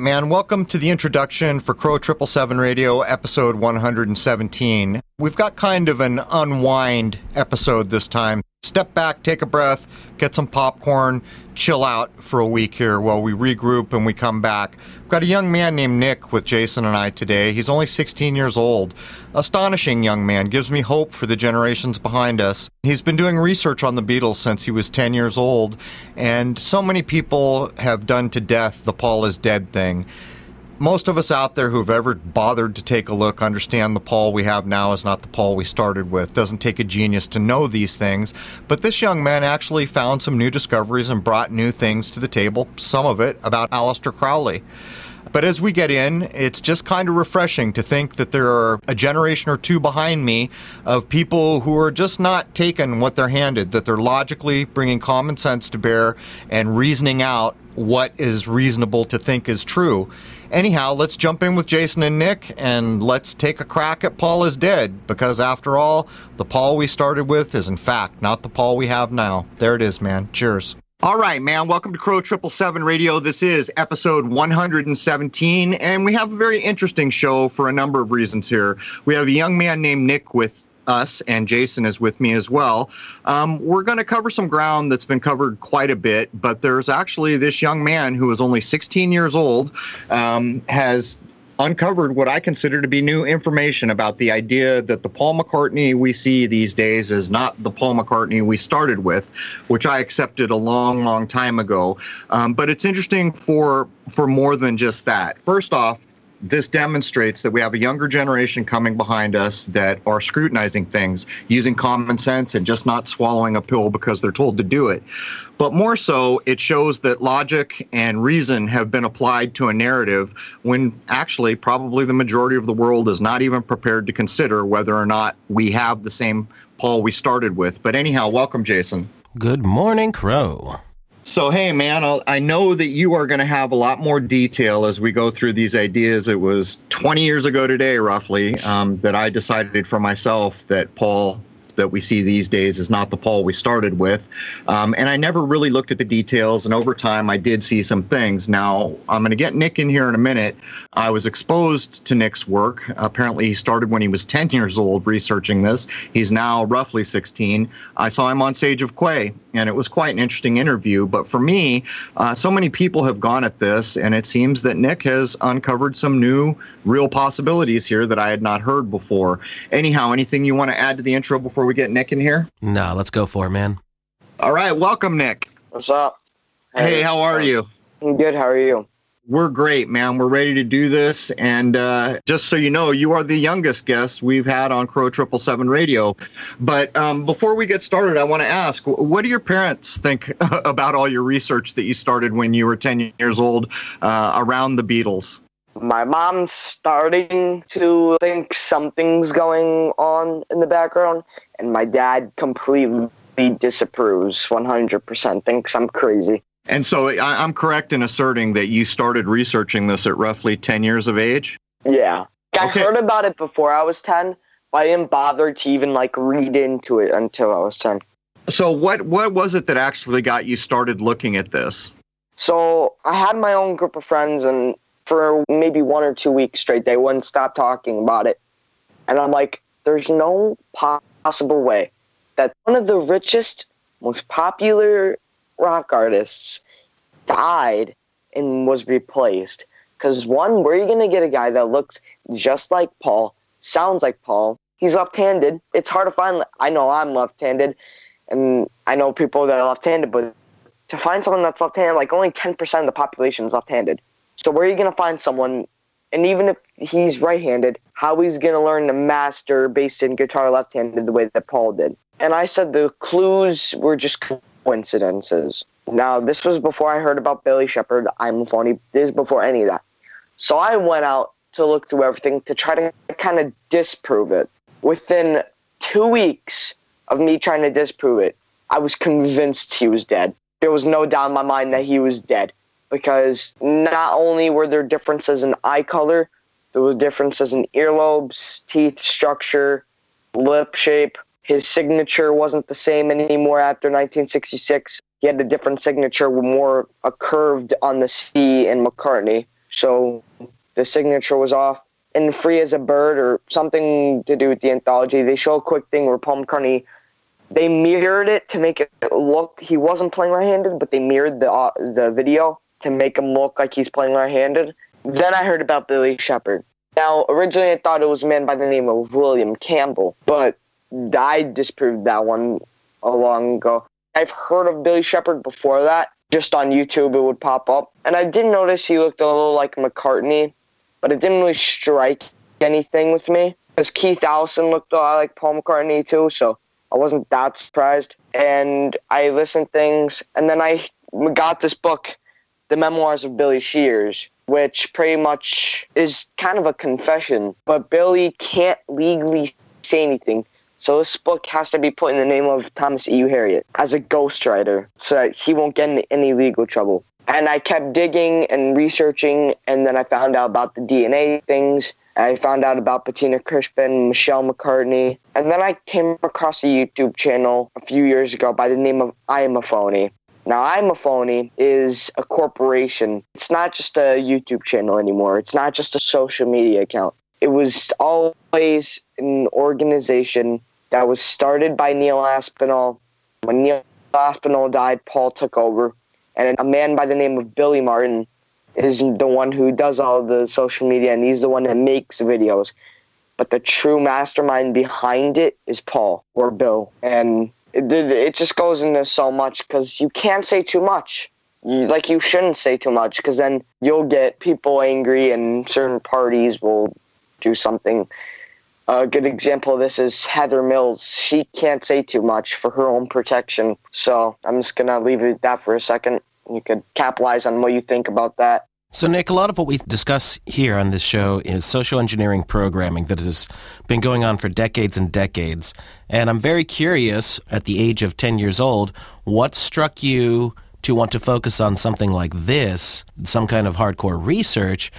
right, man. Welcome to the introduction for Crow 777 Radio, episode 117. We've got kind of an unwind episode this time. Step back, take a breath, get some popcorn, chill out for a week here while we regroup and we come back. We've got a young man named Nick with Jason and I today. He's only 16 years old. Astonishing young man, gives me hope for the generations behind us. He's been doing research on the Beatles since he was 10 years old, and so many people have done to death the Paul is dead thing most of us out there who've ever bothered to take a look understand the Paul we have now is not the Paul we started with. Doesn't take a genius to know these things. But this young man actually found some new discoveries and brought new things to the table, some of it about Aleister Crowley. But as we get in, it's just kind of refreshing to think that there are a generation or two behind me of people who are just not taking what they're handed, that they're logically bringing common sense to bear and reasoning out what is reasonable to think is true. Anyhow, let's jump in with Jason and Nick and let's take a crack at Paul is Dead because, after all, the Paul we started with is, in fact, not the Paul we have now. There it is, man. Cheers. All right, man. Welcome to Crow 777 Radio. This is episode 117, and we have a very interesting show for a number of reasons here. We have a young man named Nick with us, and Jason is with me as well. Um, we're going to cover some ground that's been covered quite a bit, but there's actually this young man who is only 16 years old, um, has uncovered what I consider to be new information about the idea that the Paul McCartney we see these days is not the Paul McCartney we started with, which I accepted a long, long time ago. Um, but it's interesting for for more than just that. First off, this demonstrates that we have a younger generation coming behind us that are scrutinizing things, using common sense and just not swallowing a pill because they're told to do it. But more so, it shows that logic and reason have been applied to a narrative when actually probably the majority of the world is not even prepared to consider whether or not we have the same Paul we started with. But anyhow, welcome, Jason. Good morning, Crow. So, hey, man, I'll, i know that you are going to have a lot more detail as we go through these ideas. It was 20 years ago today, roughly, um, that I decided for myself that Paul that we see these days is not the Paul we started with. Um, and I never really looked at the details. And over time, I did see some things. Now, I'm going to get Nick in here in a minute. I was exposed to Nick's work. Apparently, he started when he was 10 years old researching this. He's now roughly 16. I saw him on Sage of Quay, and it was quite an interesting interview. But for me, uh, so many people have gone at this, and it seems that Nick has uncovered some new, real possibilities here that I had not heard before. Anyhow, anything you want to add to the intro before we we get Nick in here? Nah, let's go for it, man. All right, welcome, Nick. What's up? Hey, hey how are you? I'm good. How are you? We're great, man. We're ready to do this. And uh, just so you know, you are the youngest guest we've had on Crow Triple Seven Radio. But um, before we get started, I want to ask, what do your parents think about all your research that you started when you were 10 years old uh, around the Beatles? my mom's starting to think something's going on in the background, and my dad completely disapproves 100%, thinks I'm crazy. And so I, am correct in asserting that you started researching this at roughly 10 years of age? Yeah. I okay. heard about it before I was 10, but I didn't bother to even like read into it until I was 10. So what what was it that actually got you started looking at this? So I had my own group of friends and for maybe one or two weeks straight. They wouldn't stop talking about it. And I'm like, there's no possible way that one of the richest, most popular rock artists died and was replaced. Because, one, where are you going to get a guy that looks just like Paul, sounds like Paul? He's left handed. It's hard to find. I know I'm left handed, and I know people that are left handed, but to find someone that's left handed, like only 10% of the population is left handed. So where are you going to find someone, and even if he's right-handed, how he's going to learn to master bass and guitar left-handed the way that Paul did? And I said the clues were just coincidences. Now this was before I heard about Billy Shepherd, I'm phony. This is before any of that. So I went out to look through everything to try to kind of disprove it. Within two weeks of me trying to disprove it, I was convinced he was dead. There was no doubt in my mind that he was dead because not only were there differences in eye color, there were differences in earlobes, teeth structure, lip shape. His signature wasn't the same anymore after 1966. He had a different signature, more a curved on the C in McCartney. so the signature was off. And Free as a Bird or something to do with the anthology, they show a quick thing where Paul McCartney they mirrored it to make it look he wasn't playing right-handed, but they mirrored the uh, the video to make him look like he's playing right-handed. Then I heard about Billy Shepherd. Now, originally I thought it was a man by the name of William Campbell, but I disproved that one a long ago. I've heard of Billy Shepherd before that. Just on YouTube, it would pop up. And I did notice he looked a little like McCartney, but it didn't really strike anything with me. Because Keith Allison looked a lot like Paul McCartney, too, so I wasn't that surprised. And I listened things, and then I got this book, The Memoirs of Billy Shears, which pretty much is kind of a confession. But Billy can't legally say anything. So this book has to be put in the name of Thomas E. Uharriet as a ghostwriter so that he won't get in any legal trouble. And I kept digging and researching, and then I found out about the DNA things. I found out about Bettina Crispin, Michelle McCartney, and then I came across a YouTube channel a few years ago by the name of I Am a Phony. Now, I'm a Phony is a corporation. It's not just a YouTube channel anymore. It's not just a social media account. It was always an organization that was started by Neil Aspinall. When Neil Aspinall died, Paul took over, and a man by the name of Billy Martin is the one who does all the social media, and he's the one that makes videos. But the true mastermind behind it is Paul or Bill, and it, it just goes into so much because you can't say too much. Like you shouldn't say too much because then you'll get people angry, and certain parties will do something a good example of this is Heather Mills. She can't say too much for her own protection. So I'm just going to leave it at that for a second. You could capitalize on what you think about that. So, Nick, a lot of what we discuss here on this show is social engineering programming that has been going on for decades and decades. And I'm very curious, at the age of 10 years old, what struck you to want to focus on something like this, some kind of hardcore research,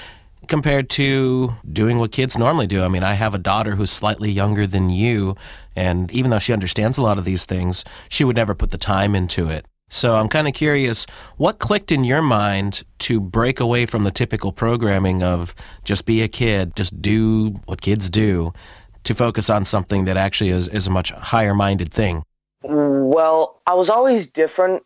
compared to doing what kids normally do. I mean, I have a daughter who's slightly younger than you, and even though she understands a lot of these things, she would never put the time into it. So I'm kind of curious, what clicked in your mind to break away from the typical programming of just be a kid, just do what kids do, to focus on something that actually is, is a much higher minded thing? Well, I was always different.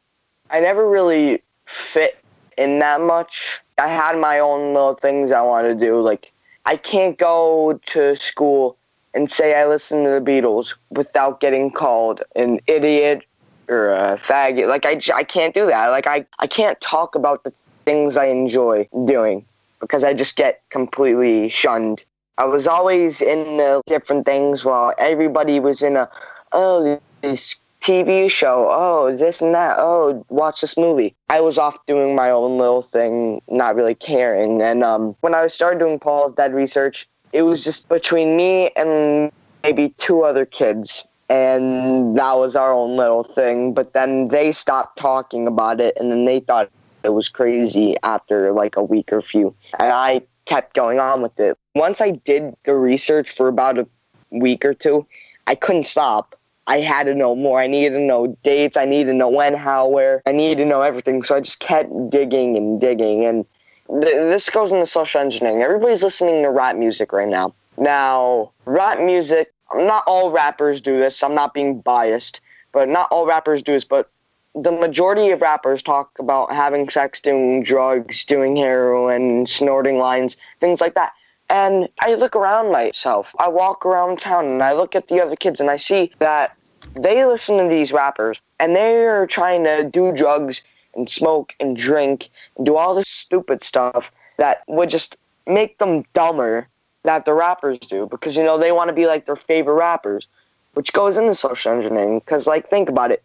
I never really fit in that much. I had my own little things I wanted to do. Like, I can't go to school and say I listen to the Beatles without getting called an idiot or a faggot. Like, I, I can't do that. Like, I, I can't talk about the things I enjoy doing because I just get completely shunned. I was always in different things while everybody was in a, oh, these TV show. Oh, this and that. Oh, watch this movie. I was off doing my own little thing, not really caring. And um, when I started doing Paul's Dead research, it was just between me and maybe two other kids. And that was our own little thing. But then they stopped talking about it, and then they thought it was crazy after like a week or few. And I kept going on with it. Once I did the research for about a week or two, I couldn't stop. I had to know more. I needed to know dates. I needed to know when, how, where. I needed to know everything. So I just kept digging and digging. And th- this goes into social engineering. Everybody's listening to rap music right now. Now, rap music, not all rappers do this. I'm not being biased, but not all rappers do this. But the majority of rappers talk about having sex, doing drugs, doing heroin, snorting lines, things like that. And I look around myself. I walk around town and I look at the other kids and I see that they listen to these rappers and they're trying to do drugs and smoke and drink and do all this stupid stuff that would just make them dumber that the rappers do because you know they want to be like their favorite rappers which goes into social engineering because like think about it.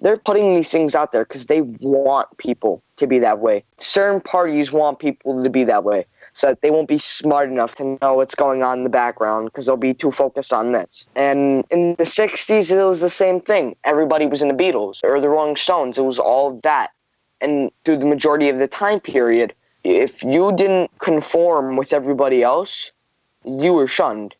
They're putting these things out there because they want people to be that way. Certain parties want people to be that way so that they won't be smart enough to know what's going on in the background because they'll be too focused on this. And in the 60s, it was the same thing. Everybody was in the Beatles or the Rolling Stones. It was all that. And through the majority of the time period, if you didn't conform with everybody else, you were shunned.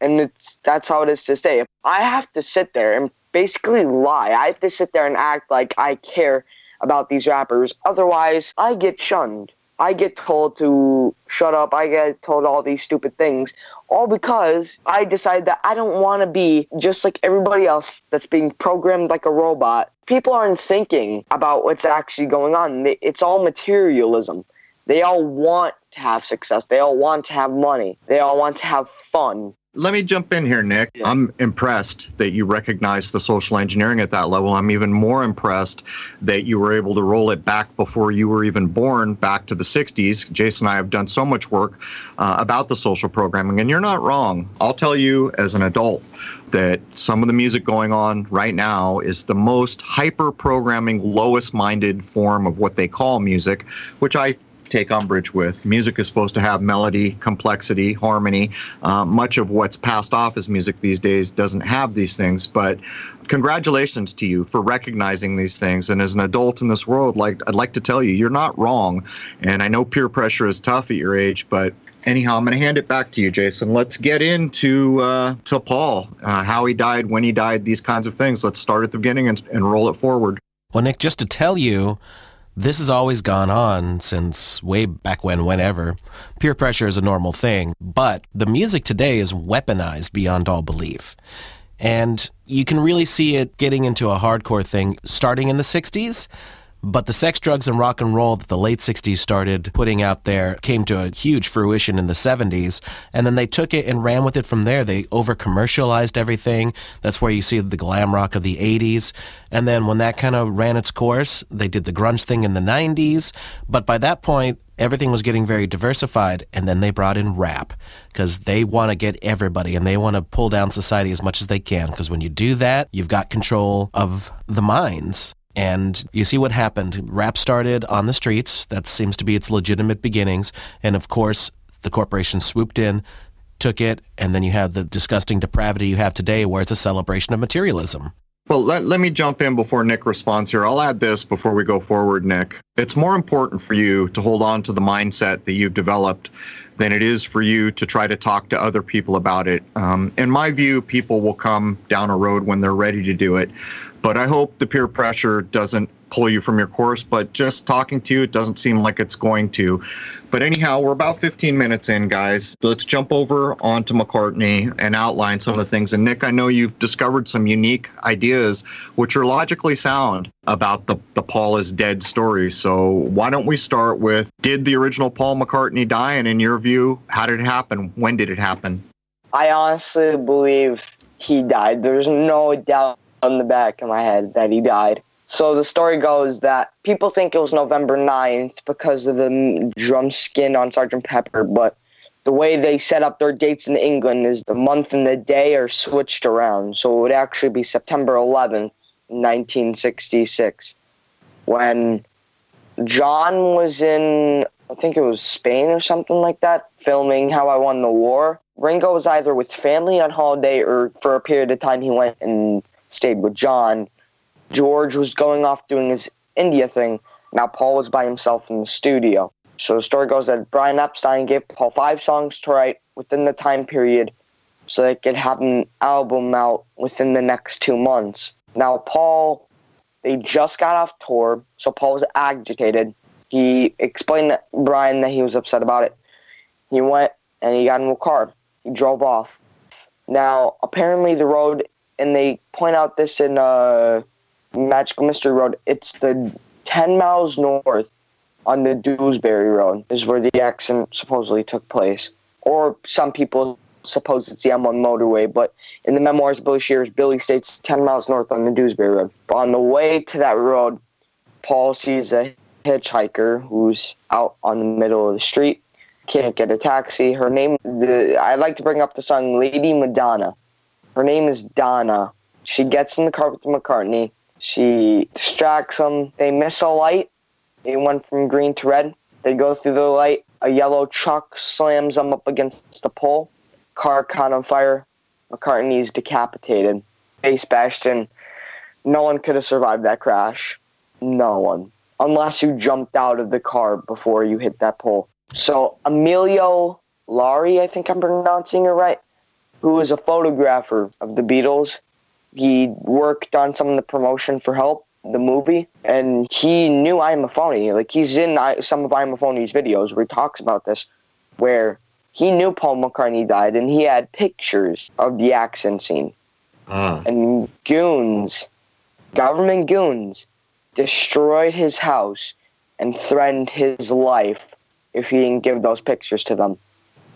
And it's that's how it is to this day. I have to sit there and basically lie. I have to sit there and act like I care about these rappers. Otherwise, I get shunned I get told to shut up. I get told all these stupid things, all because I decide that I don't want to be just like everybody else that's being programmed like a robot. People aren't thinking about what's actually going on. It's all materialism. They all want to have success. They all want to have money. They all want to have fun. Let me jump in here, Nick. Yeah. I'm impressed that you recognize the social engineering at that level. I'm even more impressed that you were able to roll it back before you were even born, back to the 60s. Jason and I have done so much work uh, about the social programming, and you're not wrong. I'll tell you as an adult that some of the music going on right now is the most hyper programming, lowest minded form of what they call music, which I take umbrage with. Music is supposed to have melody, complexity, harmony. Uh, much of what's passed off as music these days doesn't have these things, but congratulations to you for recognizing these things. And as an adult in this world, like I'd like to tell you, you're not wrong. And I know peer pressure is tough at your age, but anyhow, I'm going to hand it back to you, Jason. Let's get into uh, to Paul, uh, how he died, when he died, these kinds of things. Let's start at the beginning and, and roll it forward. Well, Nick, just to tell you, this has always gone on since way back when, whenever. Peer pressure is a normal thing, but the music today is weaponized beyond all belief. And you can really see it getting into a hardcore thing starting in the 60s but the sex, drugs, and rock and roll that the late 60s started putting out there came to a huge fruition in the 70s. And then they took it and ran with it from there. They over commercialized everything. That's where you see the glam rock of the 80s. And then when that kind of ran its course, they did the grunge thing in the 90s. But by that point, everything was getting very diversified. And then they brought in rap because they want to get everybody and they want to pull down society as much as they can. Because when you do that, you've got control of the minds and you see what happened. Rap started on the streets. That seems to be its legitimate beginnings. And of course, the corporation swooped in, took it, and then you have the disgusting depravity you have today where it's a celebration of materialism. Well, let, let me jump in before Nick responds here. I'll add this before we go forward, Nick. It's more important for you to hold on to the mindset that you've developed than it is for you to try to talk to other people about it. Um, in my view, people will come down a road when they're ready to do it. But I hope the peer pressure doesn't pull you from your course, but just talking to you, it doesn't seem like it's going to. But anyhow, we're about 15 minutes in, guys. Let's jump over onto McCartney and outline some of the things. And Nick, I know you've discovered some unique ideas which are logically sound about the, the Paul is dead story. So why don't we start with did the original Paul McCartney die? And in your view, how did it happen? When did it happen? I honestly believe he died. There's no doubt on the back of my head that he died. So the story goes that people think it was November 9th because of the drum skin on Sergeant Pepper, but the way they set up their dates in England is the month and the day are switched around. So it would actually be September 11th, 1966, when John was in, I think it was Spain or something like that, filming How I Won the War. Ringo was either with family on holiday or for a period of time he went and stayed with John. George was going off doing his India thing. Now Paul was by himself in the studio. So the story goes that Brian Epstein gave Paul five songs to write within the time period so they could have an album out within the next two months. Now, Paul, they just got off tour, so Paul was agitated. He explained to Brian that he was upset about it. He went and he got in a car. He drove off. Now, apparently, the road and they point out this in uh, Magical Mystery Road. It's the 10 miles north on the Dewsbury Road is where the accident supposedly took place. Or some people suppose it's the M1 motorway, but in the memoirs of Billy Shears, Billy states 10 miles north on the Dewsbury Road. But on the way to that road, Paul sees a hitchhiker who's out on the middle of the street, can't get a taxi. Her name, the, I like to bring up the song Lady Madonna. Her name is Donna. She gets in the car with McCartney. She distracts them. They miss a light. They went from green to red. They go through the light. A yellow truck slams them up against the pole. Car caught on fire. McCartney's decapitated. Face bashed in. No one could have survived that crash. No one. Unless you jumped out of the car before you hit that pole. So Emilio Lari, I think I'm pronouncing it right, who was a photographer of the Beatles. He worked on some of the promotion for Help. the movie, and he knew I'm a phony. Like he's in some of I'm a phony's videos where he talks about this, where he knew Paul McCartney died, and he had pictures of the accident scene. Uh. And goons, government goons, destroyed his house and threatened his life if he didn't give those pictures to them.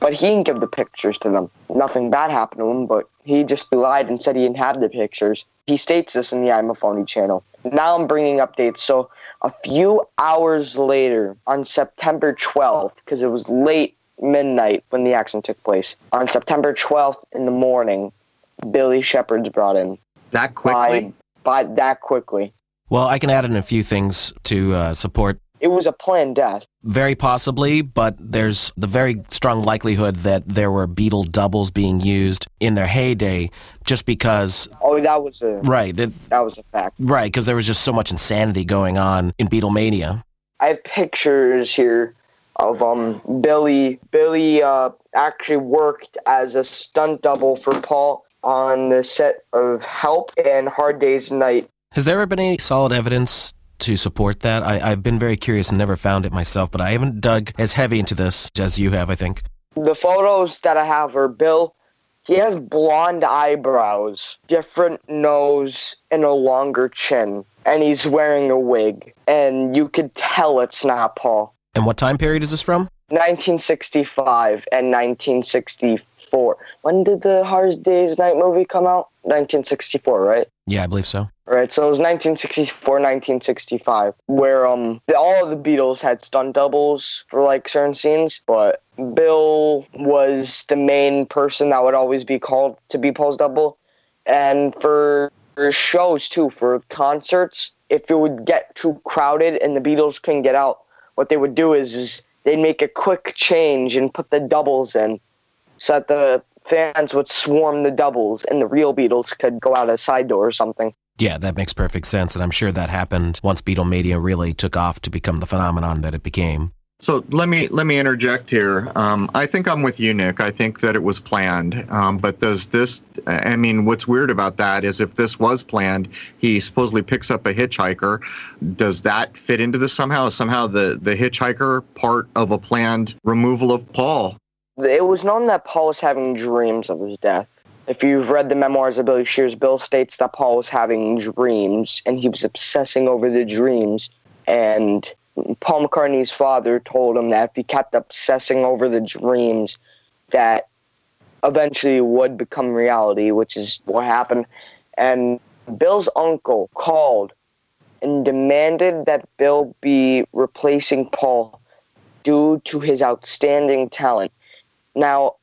But he didn't give the pictures to them. Nothing bad happened to him, but he just lied and said he didn't have the pictures. He states this in the I'm a Phony channel. Now I'm bringing updates. So a few hours later, on September 12th, because it was late midnight when the accident took place, on September 12th in the morning, Billy Shepherd's brought in. That quickly? By, by that quickly. Well, I can add in a few things to uh, support it was a planned death. Very possibly, but there's the very strong likelihood that there were Beatle doubles being used in their heyday just because. Oh, that was a. Right. That, that was a fact. Right, because there was just so much insanity going on in Beatlemania. I have pictures here of um Billy. Billy uh, actually worked as a stunt double for Paul on the set of Help and Hard Day's Night. Has there ever been any solid evidence to support that. I, have been very curious and never found it myself, but I haven't dug as heavy into this as you have, I think. The photos that I have are Bill. He has blonde eyebrows, different nose, and a longer chin. And he's wearing a wig. And you could tell it's not Paul. And what time period is this from? 1965 and 1964. When did the Hard Day's Night movie come out? 1964, right? Yeah, I believe so. Right, so it was 1964, 1965, where um all of the Beatles had stunt doubles for like certain scenes, but Bill was the main person that would always be called to be Paul's double, and for, for shows too, for concerts, if it would get too crowded and the Beatles couldn't get out, what they would do is, is they'd make a quick change and put the doubles in, so that the fans would swarm the doubles and the real Beatles could go out a side door or something. Yeah, that makes perfect sense. And I'm sure that happened once Beatlemania really took off to become the phenomenon that it became. So let me let me interject here. Um, I think I'm with you, Nick. I think that it was planned. Um, but does this? I mean, what's weird about that is if this was planned, he supposedly picks up a hitchhiker. Does that fit into this somehow? Somehow the the hitchhiker part of a planned removal of Paul? It was known that Paul was having dreams of his death. If you've read the memoirs of Billy Shears, Bill states that Paul was having dreams and he was obsessing over the dreams. And Paul McCartney's father told him that if he kept obsessing over the dreams, that eventually would become reality, which is what happened. And Bill's uncle called and demanded that Bill be replacing Paul due to his outstanding talent. Now,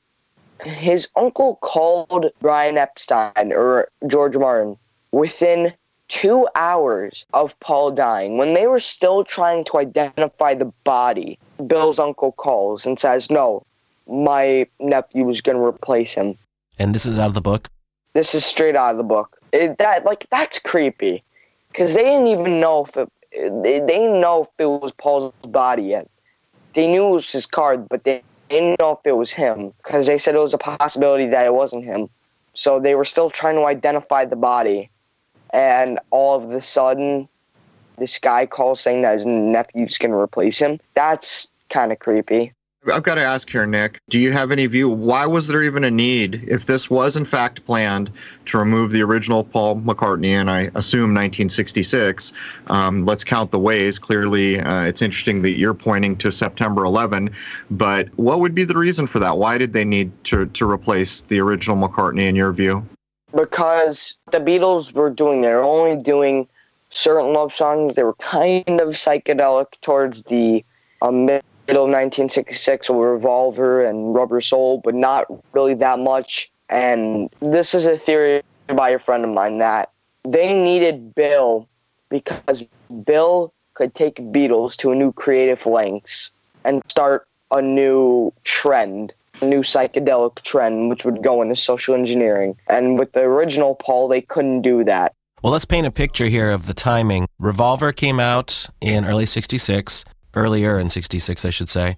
his uncle called Brian Epstein or George Martin within two hours of Paul dying. When they were still trying to identify the body, Bill's uncle calls and says, No, my nephew is going to replace him. And this is out of the book? This is straight out of the book. It, that like that's creepy because they didn't even know if it, they, they didn't know if it was Paul's body yet. They knew it was his card, but they didn't know if it was him because they said it was a possibility that it wasn't him. So they were still trying to identify the body. And all of a sudden, this guy calls saying that his nephew's going to replace him. That's kind of creepy. I've got to ask here, Nick. Do you have any view? Why was there even a need, if this was in fact planned, to remove the original Paul McCartney and I assume 1966? Um, let's count the ways. Clearly, uh, it's interesting that you're pointing to September 11, but what would be the reason for that? Why did they need to, to replace the original McCartney in your view? Because the Beatles were doing, they're only doing certain love songs. They were kind of psychedelic towards the um, middle 1966 with Revolver and Rubber Soul, but not really that much. And this is a theory by a friend of mine that they needed Bill because Bill could take Beatles to a new creative lengths and start a new trend, a new psychedelic trend, which would go into social engineering. And with the original Paul, they couldn't do that. Well, let's paint a picture here of the timing. Revolver came out in early 66 earlier in 66, I should say.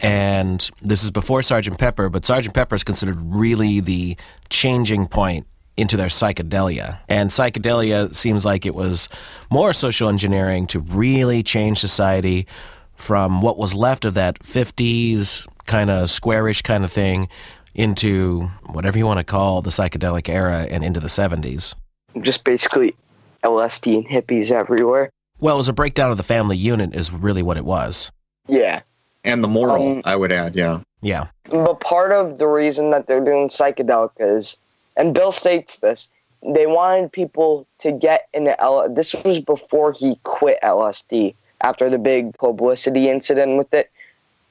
And this is before Sergeant Pepper, but Sergeant Pepper is considered really the changing point into their psychedelia. And psychedelia seems like it was more social engineering to really change society from what was left of that 50s kind of squarish kind of thing into whatever you want to call the psychedelic era and into the 70s. Just basically LSD and hippies everywhere. Well, it was a breakdown of the family unit, is really what it was. Yeah. And the moral, um, I would add, yeah. Yeah. But part of the reason that they're doing psychedelic is, and Bill states this, they wanted people to get into L. This was before he quit LSD after the big publicity incident with it.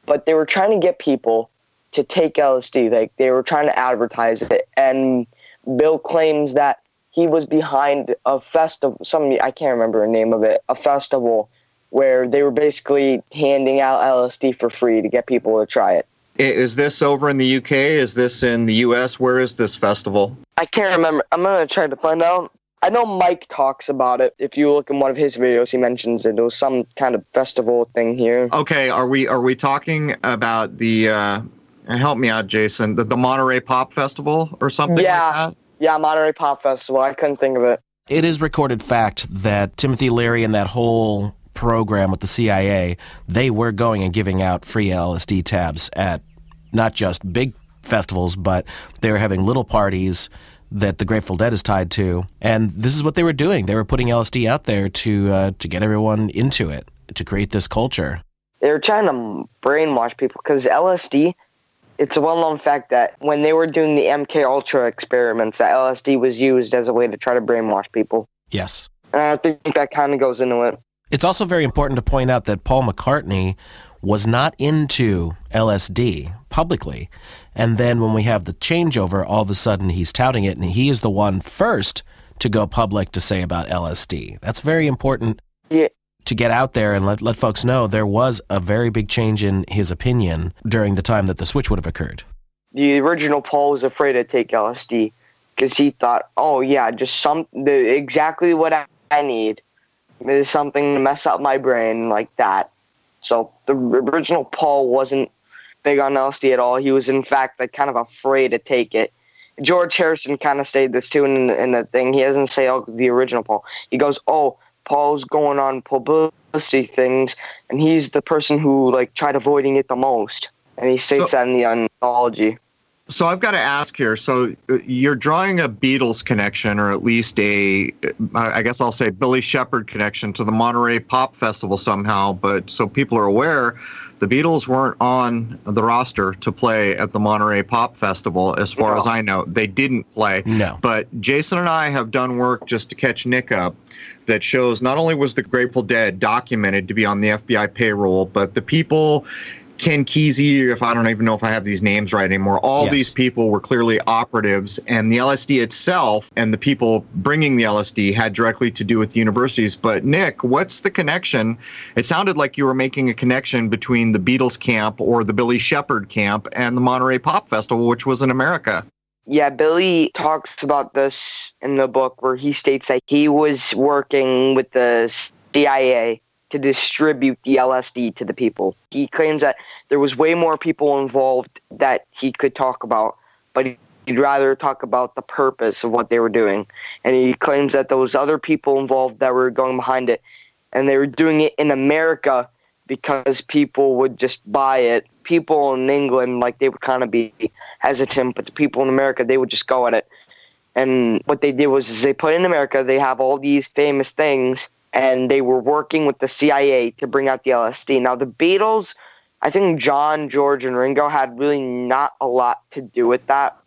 But they were trying to get people to take LSD. Like they were trying to advertise it. And Bill claims that he was behind a festival. Some I can't remember the name of it. A festival where they were basically handing out LSD for free to get people to try it. Is this over in the UK? Is this in the US? Where is this festival? I can't remember. I'm gonna try to find out. I know Mike talks about it. If you look in one of his videos, he mentions it. It was some kind of festival thing here. Okay, are we are we talking about the? Uh, help me out, Jason. The, the Monterey Pop Festival or something yeah. like that. Yeah, Monterey Pop Festival. I couldn't think of it. It is recorded fact that Timothy Leary and that whole program with the CIA, they were going and giving out free LSD tabs at not just big festivals, but they were having little parties that the Grateful Dead is tied to, and this is what they were doing. They were putting LSD out there to uh, to get everyone into it, to create this culture. They were trying to brainwash people because LSD. It's a well-known fact that when they were doing the MK Ultra experiments, that LSD was used as a way to try to brainwash people. Yes, and I think that kind of goes into it. It's also very important to point out that Paul McCartney was not into LSD publicly. And then when we have the changeover, all of a sudden he's touting it, and he is the one first to go public to say about LSD. That's very important yeah. To get out there and let, let folks know there was a very big change in his opinion during the time that the switch would have occurred. The original Paul was afraid to take LSD because he thought, oh, yeah, just some the, exactly what I, I need is something to mess up my brain like that. So the original Paul wasn't big on LSD at all. He was, in fact, like, kind of afraid to take it. George Harrison kind of stated this too in, in the thing. He doesn't say oh, the original Paul. He goes, "Oh, Paul's going on publicity things, and he's the person who like tried avoiding it the most." And he states so, that in the anthology. So I've got to ask here. So uh, you're drawing a Beatles connection, or at least a, I guess I'll say Billy Shepherd connection to the Monterey Pop Festival somehow. But so people are aware, the Beatles weren't on the roster to play at the Monterey Pop Festival, as far no. as I know. They didn't play. No. But Jason and I have done work just to catch Nick up that shows not only was the Grateful Dead documented to be on the FBI payroll, but the people Ken Kesey, if I don't even know if I have these names right anymore, all yes. these people were clearly operatives, and the LSD itself and the people bringing the LSD had directly to do with the universities. But Nick, what's the connection? It sounded like you were making a connection between the Beatles camp or the Billy Shepherd camp and the Monterey Pop Festival, which was in America. Yeah, Billy talks about this in the book where he states that he was working with the CIA to distribute the LSD to the people. He claims that there was way more people involved that he could talk about, but he'd rather talk about the purpose of what they were doing. And he claims that those other people involved that were going behind it, and they were doing it in America because people would just buy it. People in England, like they would kind of be hesitant, but the people in America, they would just go at it. And what they did was they put in America, they have all these famous things and they were working with the CIA to bring out the LSD. Now, the Beatles, I think John, George, and Ringo had really not a lot to do with that,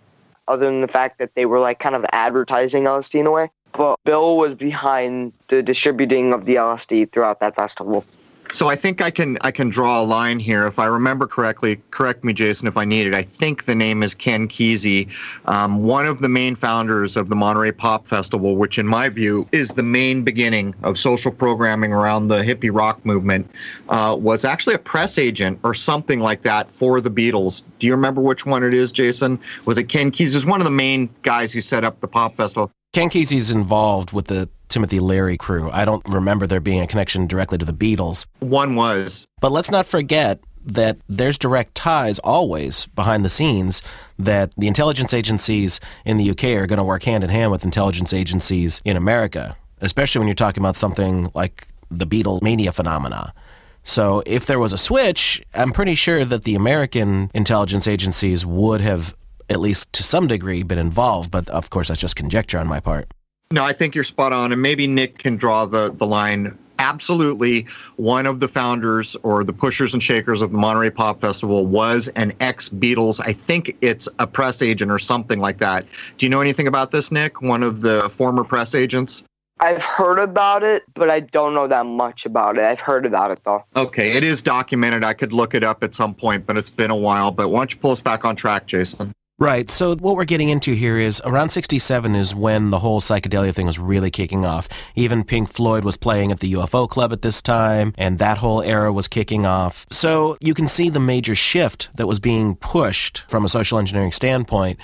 other than the fact that they were like kind of advertising LSD in a way. But Bill was behind the distributing of the LSD throughout that festival. So I think I can I can draw a line here. If I remember correctly, correct me, Jason, if I need it. I think the name is Ken Kesey, um, one of the main founders of the Monterey Pop Festival, which in my view is the main beginning of social programming around the hippie rock movement. Uh, was actually a press agent or something like that for the Beatles. Do you remember which one it is, Jason? Was it Ken Kesey? Is one of the main guys who set up the Pop Festival. Ken Kesey's involved with the Timothy Leary crew. I don't remember there being a connection directly to the Beatles. One was. But let's not forget that there's direct ties always behind the scenes that the intelligence agencies in the UK are going to work hand in hand with intelligence agencies in America, especially when you're talking about something like the Beatlemania phenomena. So if there was a switch, I'm pretty sure that the American intelligence agencies would have, at least to some degree, been involved. But of course, that's just conjecture on my part. No, I think you're spot on. And maybe Nick can draw the, the line. Absolutely, one of the founders or the pushers and shakers of the Monterey Pop Festival was an ex Beatles. I think it's a press agent or something like that. Do you know anything about this, Nick? One of the former press agents? I've heard about it, but I don't know that much about it. I've heard about it though. Okay, it is documented. I could look it up at some point, but it's been a while. But why don't you pull us back on track, Jason? Right. So what we're getting into here is around 67 is when the whole psychedelia thing was really kicking off. Even Pink Floyd was playing at the UFO Club at this time, and that whole era was kicking off. So you can see the major shift that was being pushed from a social engineering standpoint.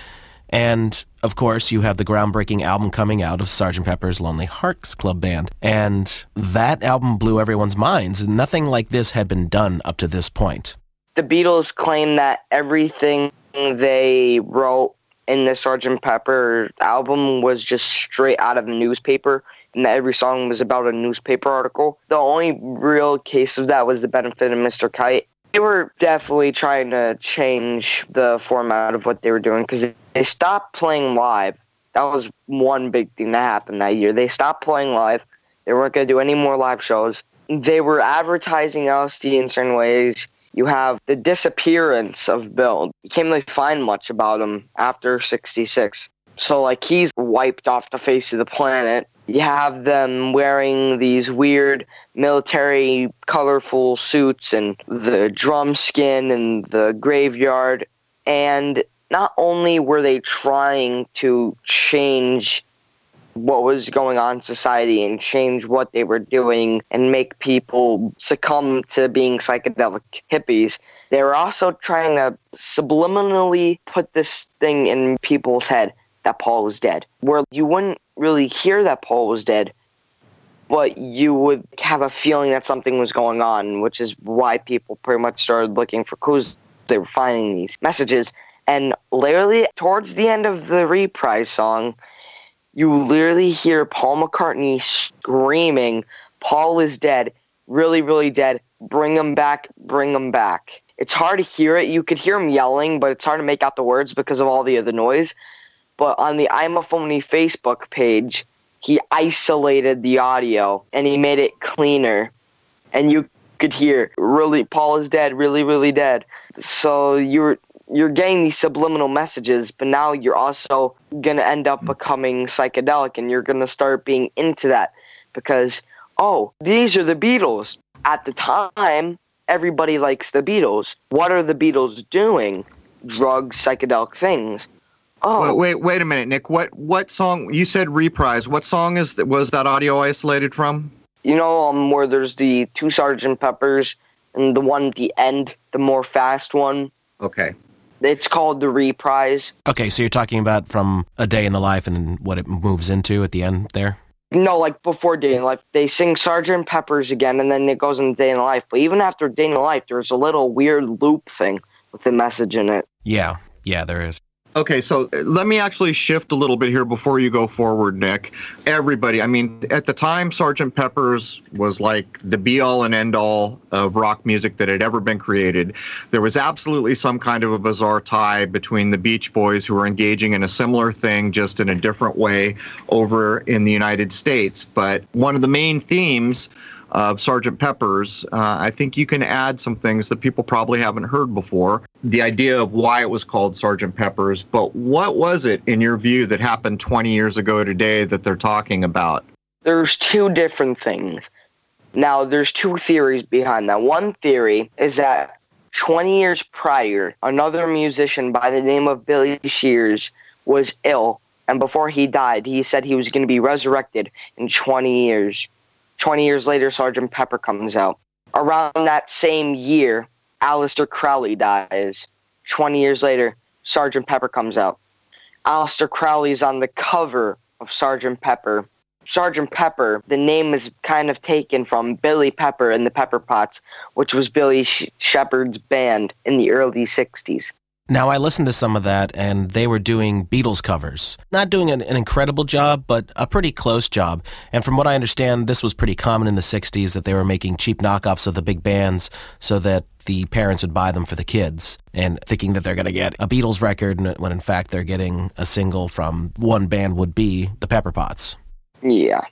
And of course, you have the groundbreaking album coming out of Sgt. Pepper's Lonely Hearts Club Band. And that album blew everyone's minds. Nothing like this had been done up to this point. The Beatles claim that everything they wrote in the Sgt. Pepper album was just straight out of the newspaper and every song was about a newspaper article. The only real case of that was the benefit of Mr. Kite. They were definitely trying to change the format of what they were doing because they stopped playing live. That was one big thing that happened that year. They stopped playing live. They weren't going to do any more live shows. They were advertising LSD in certain ways. You have the disappearance of Bill. You can't really find much about him after 66. So, like, he's wiped off the face of the planet. You have them wearing these weird military colorful suits and the drum skin and the graveyard. And not only were they trying to change what was going on in society and change what they were doing and make people succumb to being psychedelic hippies, they were also trying to subliminally put this thing in people's head that Paul was dead. Where you wouldn't really hear that Paul was dead, but you would have a feeling that something was going on, which is why people pretty much started looking for clues. They were finding these messages and literally, towards the end of the reprise song, you literally hear Paul McCartney screaming, Paul is dead, really, really dead. Bring him back, bring him back. It's hard to hear it. You could hear him yelling, but it's hard to make out the words because of all the other noise. But on the I'm a Phony Facebook page, he isolated the audio and he made it cleaner. And you could hear, really, Paul is dead, really, really dead. So you're you're getting these subliminal messages, but now you're also going to end up becoming psychedelic and you're going to start being into that because, oh, these are the Beatles. At the time, everybody likes the Beatles. What are the Beatles doing? Drugs, psychedelic things. Oh, wait, wait, wait a minute, Nick. What what song you said reprise? What song is that? Was that audio isolated from? You know, um, where there's the two Sergeant Peppers and the one at the end, the more fast one. Okay. It's called the reprise. Okay, so you're talking about from A Day in the Life and what it moves into at the end there? No, like before Day in Life. They sing Sergeant Pepper's again and then it goes into Day in the Life. But even after Day in the Life, there's a little weird loop thing with the message in it. Yeah, yeah, there is. Okay, so uh, let me actually shift a little bit here before you go forward, Nick. Everybody, I mean, at the time, Sergeant Pepper's was like the be all and end all of rock music that had ever been created. There was absolutely some kind of a bizarre tie between the Beach Boys, who were engaging in a similar thing, just in a different way, over in the United States. But one of the main themes of Sergeant Pepper's, uh, I think you can add some things that people probably haven't heard before. The idea of why it was called Sergeant Pepper's, but what was it, in your view, that happened 20 years ago today that they're talking about? There's two different things. Now, there's two theories behind that. One theory is that 20 years prior, another musician by the name of Billy Shears was ill, and before he died, he said he was going to be resurrected in 20 years. 20 years later, Sergeant Pepper comes out. Around that same year, Aleister Crowley dies. 20 years later, Sergeant Pepper comes out. Aleister Crowley's on the cover of Sergeant Pepper. Sergeant Pepper, the name is kind of taken from Billy Pepper and the Pepper Pots, which was Billy Sh- band in the early 60s. Now, I listened to some of that, and they were doing Beatles covers. Not doing an, an, incredible job, but a pretty close job. And from what I understand, this was pretty common in the 60s that they were making cheap knockoffs of the big bands so that the parents would buy them for the kids and thinking that they're going to get a Beatles record when in fact they're getting a single from one band would be the Pepper Pots. Yeah.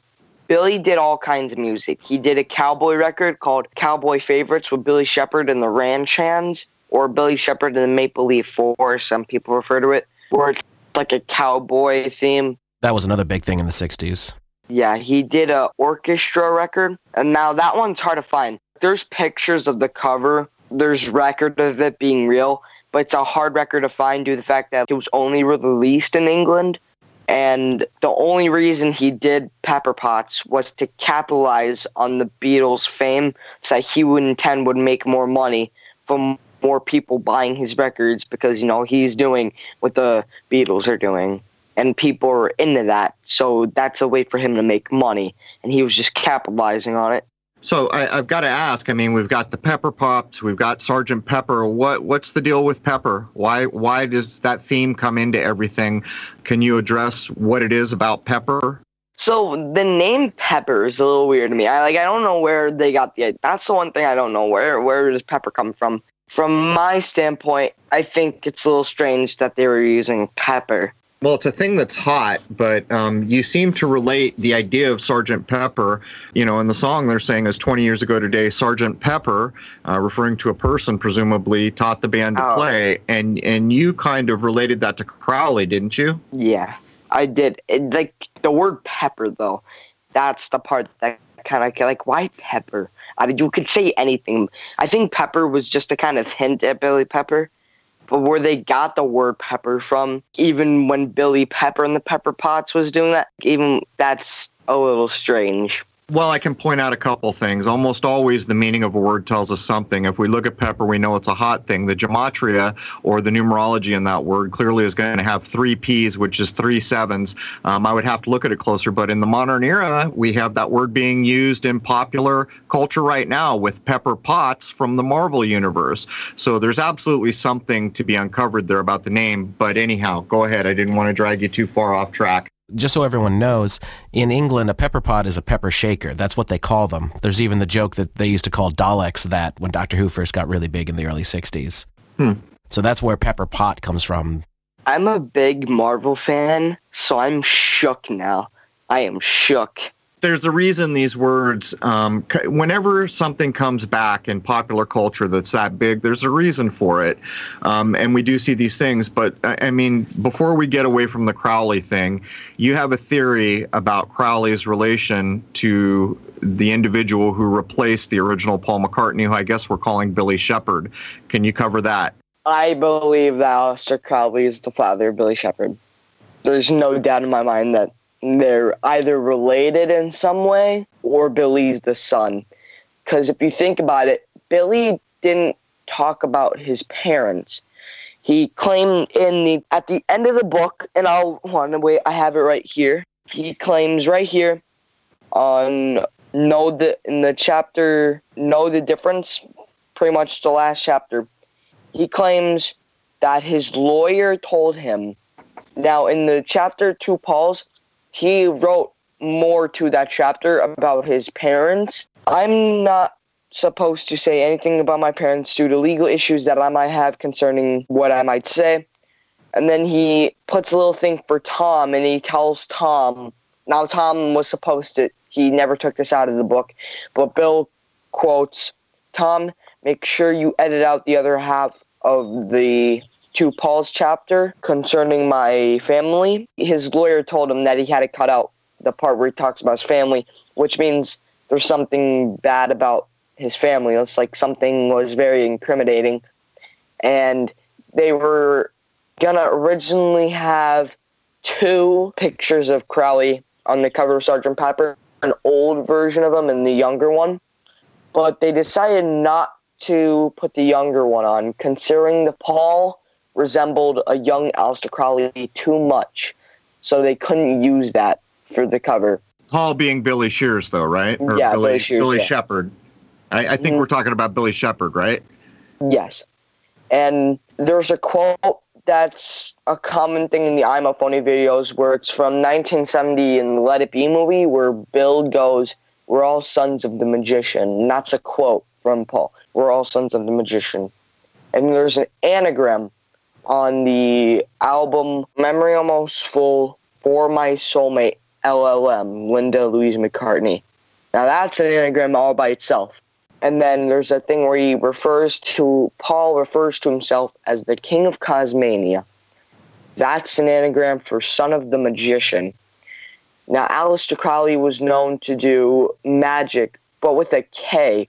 Billy did all kinds of music. He did a cowboy record called Cowboy Favorites with Billy Shepherd and the Ranch Hands or Billy Shepherd and the Maple Leaf Four, some people refer to it, where it's like a cowboy theme. That was another big thing in the 60s. Yeah, he did a orchestra record, and now that one's hard to find. There's pictures of the cover, there's record of it being real, but it's a hard record to find due to the fact that it was only released in England. And the only reason he did Pepper Pots was to capitalize on the Beatles' fame so that he would intend would make more money from more people buying his records because you know he's doing what the Beatles are doing and people are into that so that's a way for him to make money and he was just capitalizing on it so I, have got to ask. I mean, we've got the Pepper Pops, we've got Sergeant Pepper. What what's the deal with Pepper? Why why does that theme come into everything? Can you address what it is about Pepper? So the name Pepper is a little weird to me. I like I don't know where they got the. That's the one thing I don't know. Where where does Pepper come from? From my standpoint, I think it's a little strange that they were using pepper. Well, it's a thing that's hot, but um, you seem to relate the idea of Sergeant Pepper. You know, in the song they're saying is 20 years ago today, Sergeant Pepper, uh, referring to a person presumably, taught the band to oh. play, and and you kind of related that to Crowley, didn't you? Yeah, I did. It, like the word pepper, though, that's the part that kind of like why pepper? I mean, you could say anything. I think Pepper was just a kind of hint at Billy Pepper, but where they got the word Pepper from, even when Billy Pepper and the Pepper Pots was doing that, even that's a little strange. Well, I can point out a couple things. Almost always the meaning of a word tells us something. If we look at pepper, we know it's a hot thing. The gematria or the numerology in that word clearly is going to have three P's, which is three sevens. Um, I would have to look at it closer, but in the modern era, we have that word being used in popular culture right now with Pepper Potts from the Marvel Universe. So there's absolutely something to be uncovered there about the name. But anyhow, go ahead. I didn't want to drag you too far off track just so everyone knows, in England, a pepper pot is a pepper shaker. That's what they call them. There's even the joke that they used to call Daleks that when Doctor Who first got really big in the early 60s. Hmm. So that's where pepper pot comes from. I'm a big Marvel fan, so I'm shook now. I am shook there's a reason these words, um, whenever something comes back in popular culture that's that big, there's a reason for it. Um, and we do see these things. But I mean, before we get away from the Crowley thing, you have a theory about Crowley's relation to the individual who replaced the original Paul McCartney, who I guess we're calling Billy Shepherd. Can you cover that? I believe that Aleister Crowley is the father of Billy Shepherd. There's no doubt in my mind that they're either related in some way or Billy's the son. Because if you think about it, Billy didn't talk about his parents. He claimed in the at the end of the book, and I'll want to wait. I have it right here. He claims right here on know the in the chapter know the difference. Pretty much the last chapter. He claims that his lawyer told him. Now in the chapter two, Paul's he wrote more to that chapter about his parents. I'm not supposed to say anything about my parents due to legal issues that I might have concerning what I might say. And then he puts a little thing for Tom and he tells Tom. Now, Tom was supposed to, he never took this out of the book, but Bill quotes Tom, make sure you edit out the other half of the to Paul's chapter concerning my family, his lawyer told him that he had to cut out the part where he talks about his family, which means there's something bad about his family. It's like something was very incriminating. And they were gonna originally have two pictures of Crowley on the cover of Sergeant Pepper, an old version of him and the younger one. But they decided not to put the younger one on, considering the Paul resembled a young Aleister Crowley too much, so they couldn't use that for the cover. Paul being Billy Shears, though, right? Or yeah, Billy, Billy, Shears, Billy yeah. Shepherd. I, I think mm we're talking about Billy Shepherd, right? Yes. And there's a quote that's a common thing in the I'm a Phony videos where it's from 1970 in the Let It Be movie where Bill goes, We're all sons of the magician. And that's a quote from Paul. We're all sons of the magician. And there's an anagram on the album Memory Almost Full for My Soulmate LLM, Linda Louise McCartney. Now that's an anagram all by itself. And then there's a thing where he refers to, Paul refers to himself as the King of Cosmania. That's an anagram for Son of the Magician. Now, Aleister Crowley was known to do magic, but with a K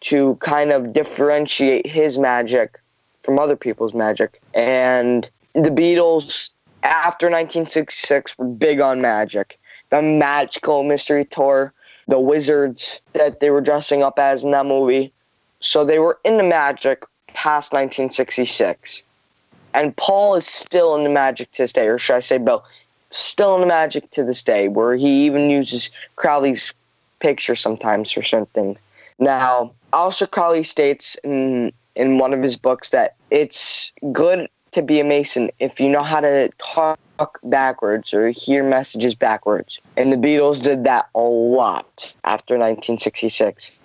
to kind of differentiate his magic from other people's magic. And the Beatles, after 1966, were big on magic. The Magical Mystery Tour the wizards that they were dressing up as in that movie. So they were into magic past 1966. And Paul is still into magic to this day, or should I say Bill, still into magic to this day, where he even uses Crowley's picture sometimes for certain things. Now, also Crowley states in in one of his books that it's good to be a Mason if you know how to talk backwards or hear messages backwards. And the Beatles did that a lot after 1966.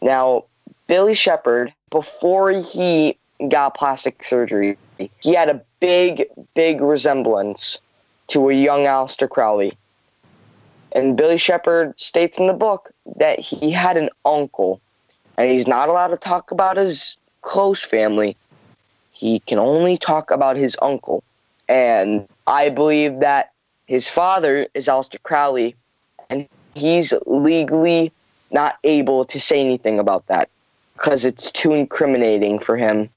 Now, Billy Shepherd, before he got plastic surgery, he had a big, big resemblance to a young Aleister Crowley. And Billy Shepherd states in the book that he had an uncle, and he's not allowed to talk about his close family. He can only talk about his uncle. And I believe that his father is Aleister Crowley, and he's legally not able to say anything about that because it's too incriminating for him.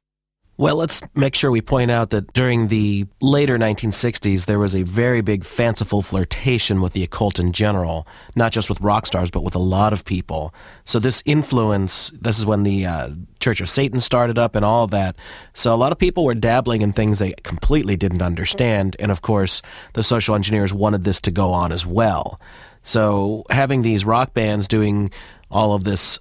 Well, let's make sure we point out that during the later 1960s, there was a very big fanciful flirtation with the occult in general, not just with rock stars, but with a lot of people. So, this influence, this is when the uh, Church of Satan started up and all that. So, a lot of people were dabbling in things they completely didn't understand. And of course, the social engineers wanted this to go on as well. So, having these rock bands doing all of this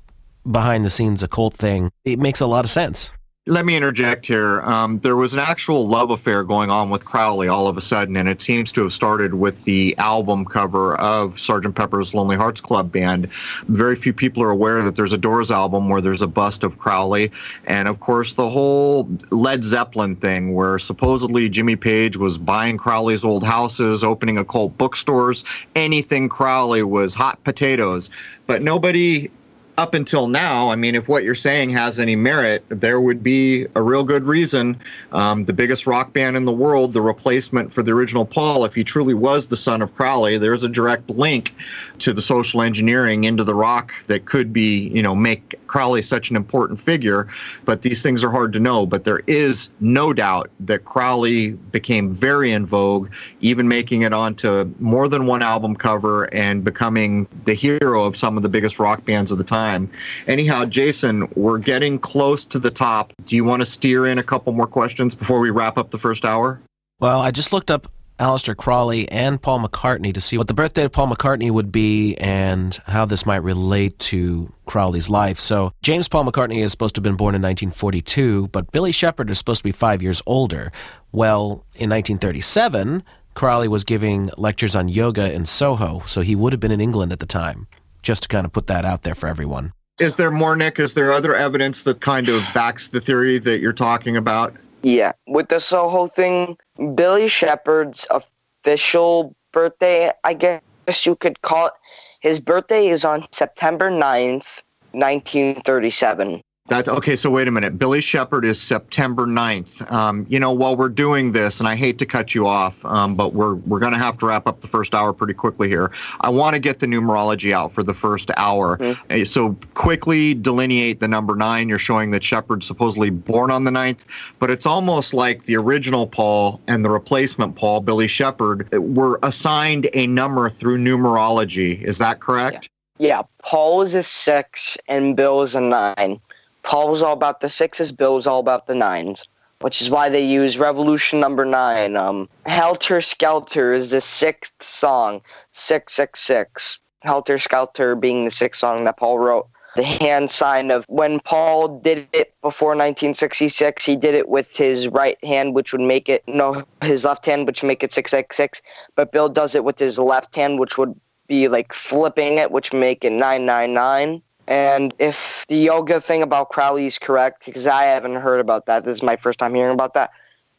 behind the scenes occult thing, it makes a lot of sense let me interject here. Um, there was an actual love affair going on with Crowley all of a sudden, and it seems to have started with the album cover of Sgt. Pepper's Lonely Hearts Club Band. Very few people are aware that there's a Doors album where there's a bust of Crowley, and of course the whole Led Zeppelin thing, where supposedly Jimmy Page was buying Crowley's old houses, opening occult bookstores. Anything Crowley was hot potatoes, but nobody up until now, I mean, if what you're saying has any merit, there would be a real good reason. Um, the biggest rock band in the world, the replacement for the original Paul, if he truly was the son of Crowley, there's a direct link to the social engineering into the rock that could be, you know, make Crowley such an important figure. But these things are hard to know. But there is no doubt that Crowley became very in vogue, even making it onto more than one album cover and becoming the hero of some of the biggest rock bands of the time. Anyhow, Jason, we're getting close to the top. Do you want to steer in a couple more questions before we wrap up the first hour? Well, I just looked up Aleister Crowley and Paul McCartney to see what the birthday of Paul McCartney would be and how this might relate to Crowley's life. So, James Paul McCartney is supposed to have been born in 1942, but Billy Shepherd is supposed to be five years older. Well, in 1937, Crowley was giving lectures on yoga in Soho, so he would have been in England at the time just to kind of put that out there for everyone. Is there more, Nick? Is there other evidence that kind of backs the theory that you're talking about? Yeah. With the Soho thing, Billy Shepherd's official birthday, I guess you could call it, his birthday is on September 9th, 1937. That's okay. So wait a minute. Billy Shepherd is September 9th. Um, you know, while we're doing this, and I hate to cut you off, um, but we're we're going to have to wrap up the first hour pretty quickly here. I want to get the numerology out for the first hour. Mm-hmm. So quickly delineate the number nine. You're showing that Shepherd supposedly born on the 9th, but it's almost like the original Paul and the replacement Paul, Billy Shepherd, were assigned a number through numerology. Is that correct? Yeah. yeah. Paul is a six and Bill is a nine. Paul was all about the sixes, Bill was all about the nines, which is why they use Revolution number nine. Um, Helter Skelter is the sixth song, 666. Helter Skelter being the sixth song that Paul wrote. The hand sign of when Paul did it before 1966, he did it with his right hand, which would make it no his left hand, which would make it 666. But Bill does it with his left hand, which would be like flipping it, which make it 999. And if the yoga thing about Crowley is correct, because I haven't heard about that, this is my first time hearing about that.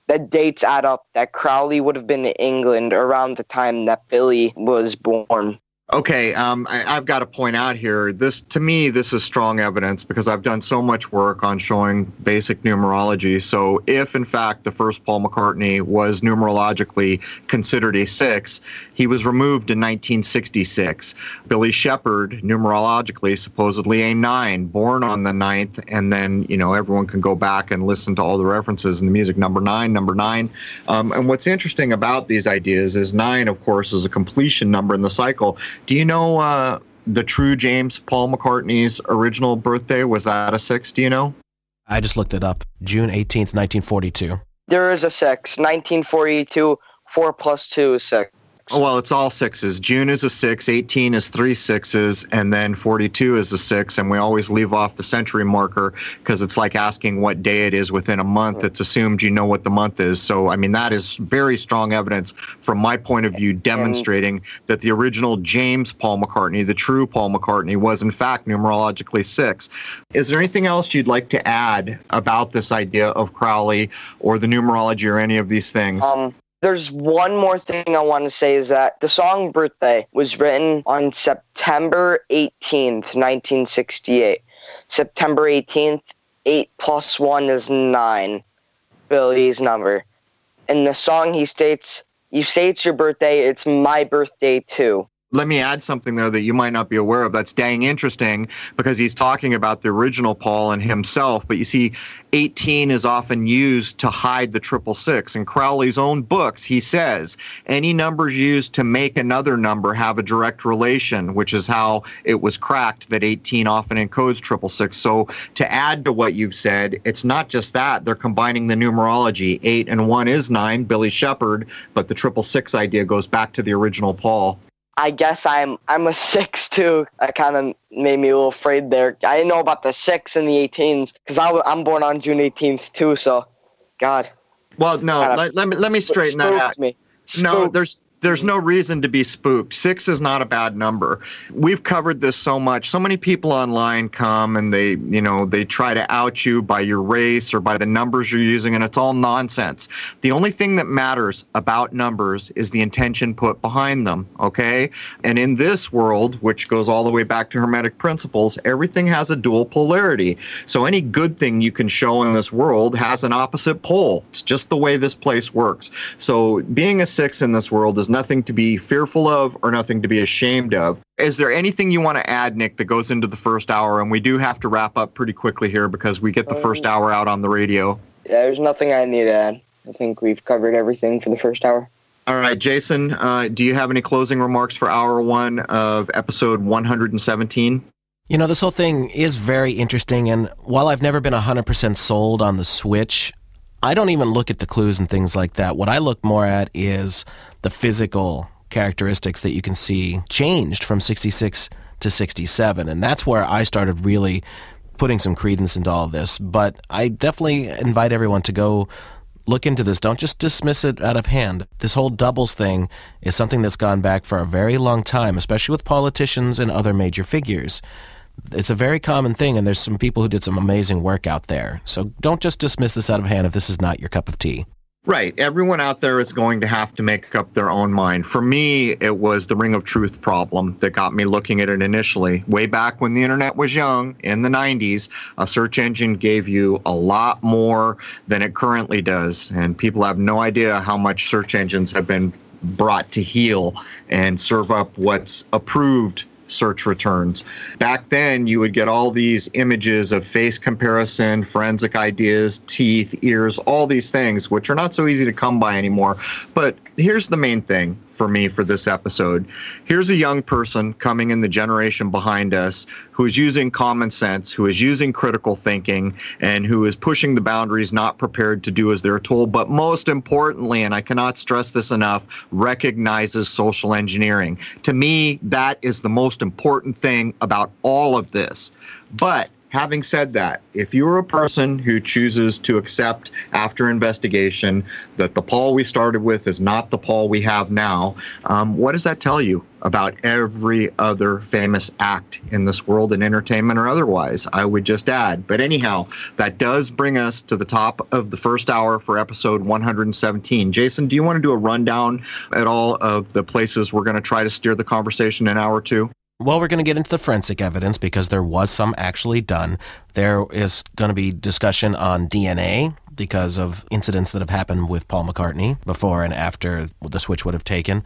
The dates add up that Crowley would have been in England around the time that Billy was born. Okay, um, I, have got to point out here. This, to me, this is strong evidence because I've done so much work on showing basic numerology. So, if in fact the first Paul McCartney was numerologically considered a six, he was removed in 1966. Billy Shepherd, numerologically, supposedly a nine, born on the ninth, and then you know everyone can go back and listen to all the references in the music. Number nine, number nine. Um, and what's interesting about these ideas is nine, of course, is a completion number in the cycle do you know uh, the true James Paul McCartney's original birthday? Was that a six? Do you know? I just looked it up. June 18th, 1942. There is a six. 1942, four plus two is six. Well, it's all sixes. June is a six, 18 is three sixes, and then 42 is a six. And we always leave off the century marker because it's like asking what day it is within a month. It's assumed you know what the month is. So, I mean, that is very strong evidence from my point of view demonstrating that the original James Paul McCartney, the true Paul McCartney, was in fact numerologically six. Is there anything else you'd like to add about this idea of Crowley or the numerology or any of these things? Um, there's one more thing I want to say is that the song Birthday was written on September 18th, 1968. September 18th, 8 plus 1 is 9, Billy's number. In the song, he states, You say it's your birthday, it's my birthday too let me add something there that you might not be aware of. That's dang interesting because he's talking about the original Paul and himself. But you see, 18 is often used to hide the triple six. In Crowley's own books, he says any numbers used to make another number have a direct relation, which is how it was cracked that 18 often encodes triple six. So to add to what you've said, it's not just that they're combining the numerology. Eight and one is nine, Billy Shepherd but the triple six idea goes back to the original Paul. I guess I'm I'm a six too. That kind of made me a little afraid there. I didn't know about the six and the 18s because I'm born on June 18th too. So, God. Well, no. Let, let me let me straighten that out. Me. No, there's there's no reason to be spooked. Six is not a bad number. We've covered this so much. So many people online come and they, you know, they try to out you by your race or by the numbers you're using, and it's all nonsense. The only thing that matters about numbers is the intention put behind them, okay? And in this world, which goes all the way back to Hermetic principles, everything has a dual polarity. So any good thing you can show in this world has an opposite pole. It's just the way this place works. So being a six in this world is nothing to be fearful of or nothing to be ashamed of. Is there anything you want to add, Nick, that goes into the first hour? And we do have to wrap up pretty quickly here because we get the first um, hour out on the radio. Yeah, there's nothing I need to add. I think we've covered everything for the first hour. All right, Jason, uh, do you have any closing remarks for hour one of episode 117? You know, this whole thing is very interesting. And while I've never been 100% sold on the Switch, I don't even look at the clues and things like that. What I look more at is the physical characteristics that you can see changed from 66 to 67. And that's where I started really putting some credence into all this. But I definitely invite everyone to go look into this. Don't just dismiss it out of hand. This whole doubles thing is something that's gone back for a very long time, especially with politicians and other major figures it's a very common thing, and there's some people who did some amazing work out there. So don't just dismiss this out of hand if this is not your cup of tea. Right. Everyone out there is going to have to make up their own mind. For me, it was the Ring of Truth problem that got me looking at it initially. Way back when the internet was young, in the 90s, a search engine gave you a lot more than it currently does. And people have no idea how much search engines have been brought to heel and serve up what's approved search returns. Back then, you would get all these images of face comparison, forensic ideas, teeth, ears, all these things, which are not so easy to come by anymore. But here's the main thing for me for this episode. Here's a young person coming in the generation behind us who is using common sense, who is using critical thinking, and who is pushing the boundaries, not prepared to do as they're told. But most importantly, and I cannot stress this enough, recognizes social engineering. To me, that is the most important thing about all of this. But having said that, if you're a person who chooses to accept after investigation that the Paul we started with is not the Paul we have now, um, what does that tell you about every other famous act in this world in entertainment or otherwise? I would just add. But anyhow, that does bring us to the top of the first hour for episode 117. Jason, do you want to do a rundown at all of the places we're going to try to steer the conversation in hour two? Well, we're going to get into the forensic evidence because there was some actually done. There is going to be discussion on DNA because of incidents that have happened with Paul McCartney before and after the switch would have taken,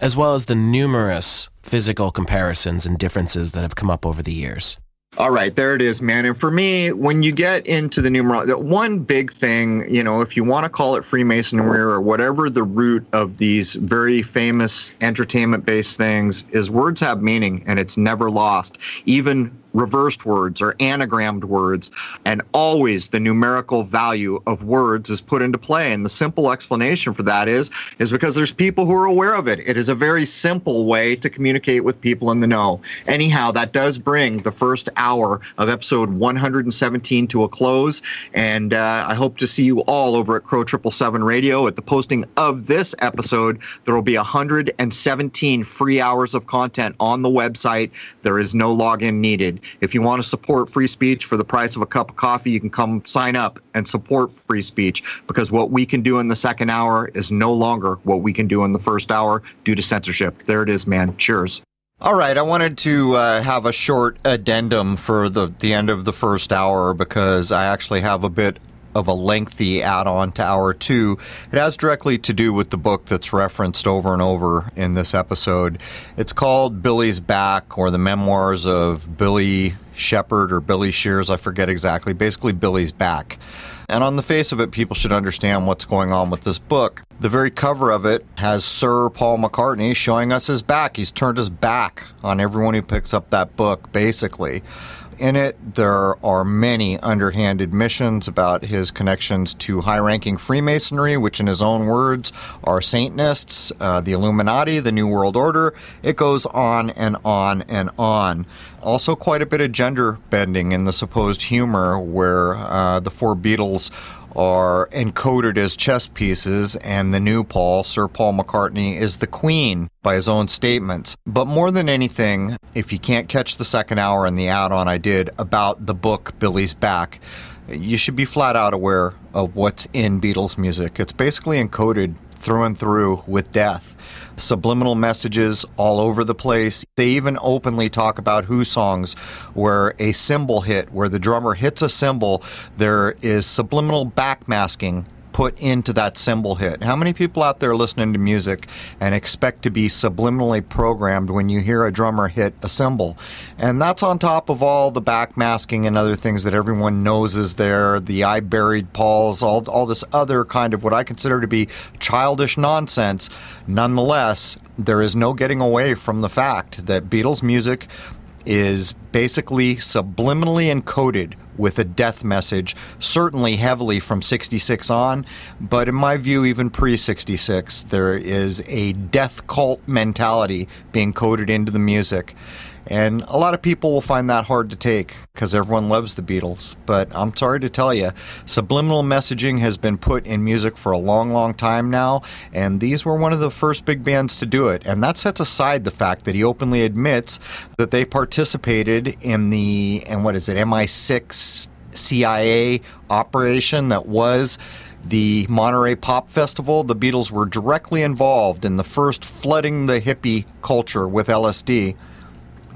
as well as the numerous physical comparisons and differences that have come up over the years. All right, there it is, man. And for me, when you get into the numerology, one big thing, you know, if you want to call it Freemasonry or whatever the root of these very famous entertainment based things is, words have meaning and it's never lost. Even reversed words or anagrammed words, and always the numerical value of words is put into play. And the simple explanation for that is is because there's people who are aware of it. It is a very simple way to communicate with people in the know. Anyhow, that does bring the first hour of episode 117 to a close, and uh, I hope to see you all over at Crow Triple Seven Radio at the posting of this episode. There will be 117 free hours of content on the website. There is no login needed. If you want to support free speech for the price of a cup of coffee, you can come sign up and support free speech because what we can do in the second hour is no longer what we can do in the first hour due to censorship. There it is, man. Cheers. All right, I wanted to uh, have a short addendum for the, the end of the first hour because I actually have a bit of a lengthy add on to hour two. It has directly to do with the book that's referenced over and over in this episode. It's called Billy's Back or the Memoirs of Billy Shepherd or Billy Shears, I forget exactly. Basically, Billy's Back. And on the face of it, people should understand what's going on with this book. The very cover of it has Sir Paul McCartney showing us his back. He's turned his back on everyone who picks up that book, basically in it. There are many underhand admissions about his connections to high ranking Freemasonry, which, in his own words, are Satanists, uh, the Illuminati, the New World Order. It goes on and on and on. Also, quite a bit of gender bending in the supposed humor, where uh, the four Beatles are encoded as chess pieces, and the new Paul, Sir Paul McCartney, is the queen by his own statements. But more than anything, if you can't catch the second hour and the add on I did about the book Billy's Back, you should be flat out aware of what's in Beatles music. It's basically encoded through and through with death subliminal messages all over the place. They even openly talk about Who songs where a cymbal hit, where the drummer hits a cymbal, there is subliminal backmasking put into that cymbal hit. How many people out there listening to music and expect to be subliminally programmed when you hear a drummer hit a cymbal? And that's on top of all the backmasking and other things that everyone knows is there, the I buried Pauls, all, all this other kind of what I consider to be childish nonsense. Nonetheless, there is no getting away from the fact that Beatles music is basically subliminally encoded with a death message, certainly heavily from 66 on, but in my view, even pre 66, there is a death cult mentality being coded into the music. And a lot of people will find that hard to take because everyone loves the Beatles. But I'm sorry to tell you, subliminal messaging has been put in music for a long, long time now. And these were one of the first big bands to do it. And that sets aside the fact that he openly admits that they participated in the, and what is it, MI6 CIA operation that was the Monterey Pop Festival, the Beatles were directly involved in the first flooding the hippie culture with LSD.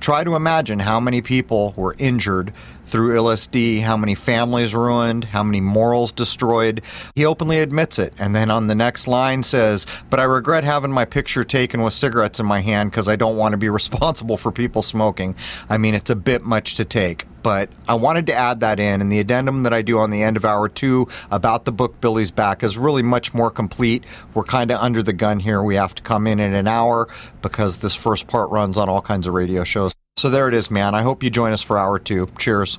Try to imagine how many people were injured through LSD, how many families ruined, how many morals destroyed. He openly admits it. And then on the next line says, But I regret having my picture taken with cigarettes in my hand because I don't want to be responsible for people smoking. I mean, it's a bit much to take but I wanted to add that in. And the addendum that I do on the end of hour two about the book Billy's Back is really much more complete. We're kind of under the gun here. We have to come in in an hour because this first part runs on all kinds of radio shows. So there it is, man. I hope you join us for hour two. Cheers.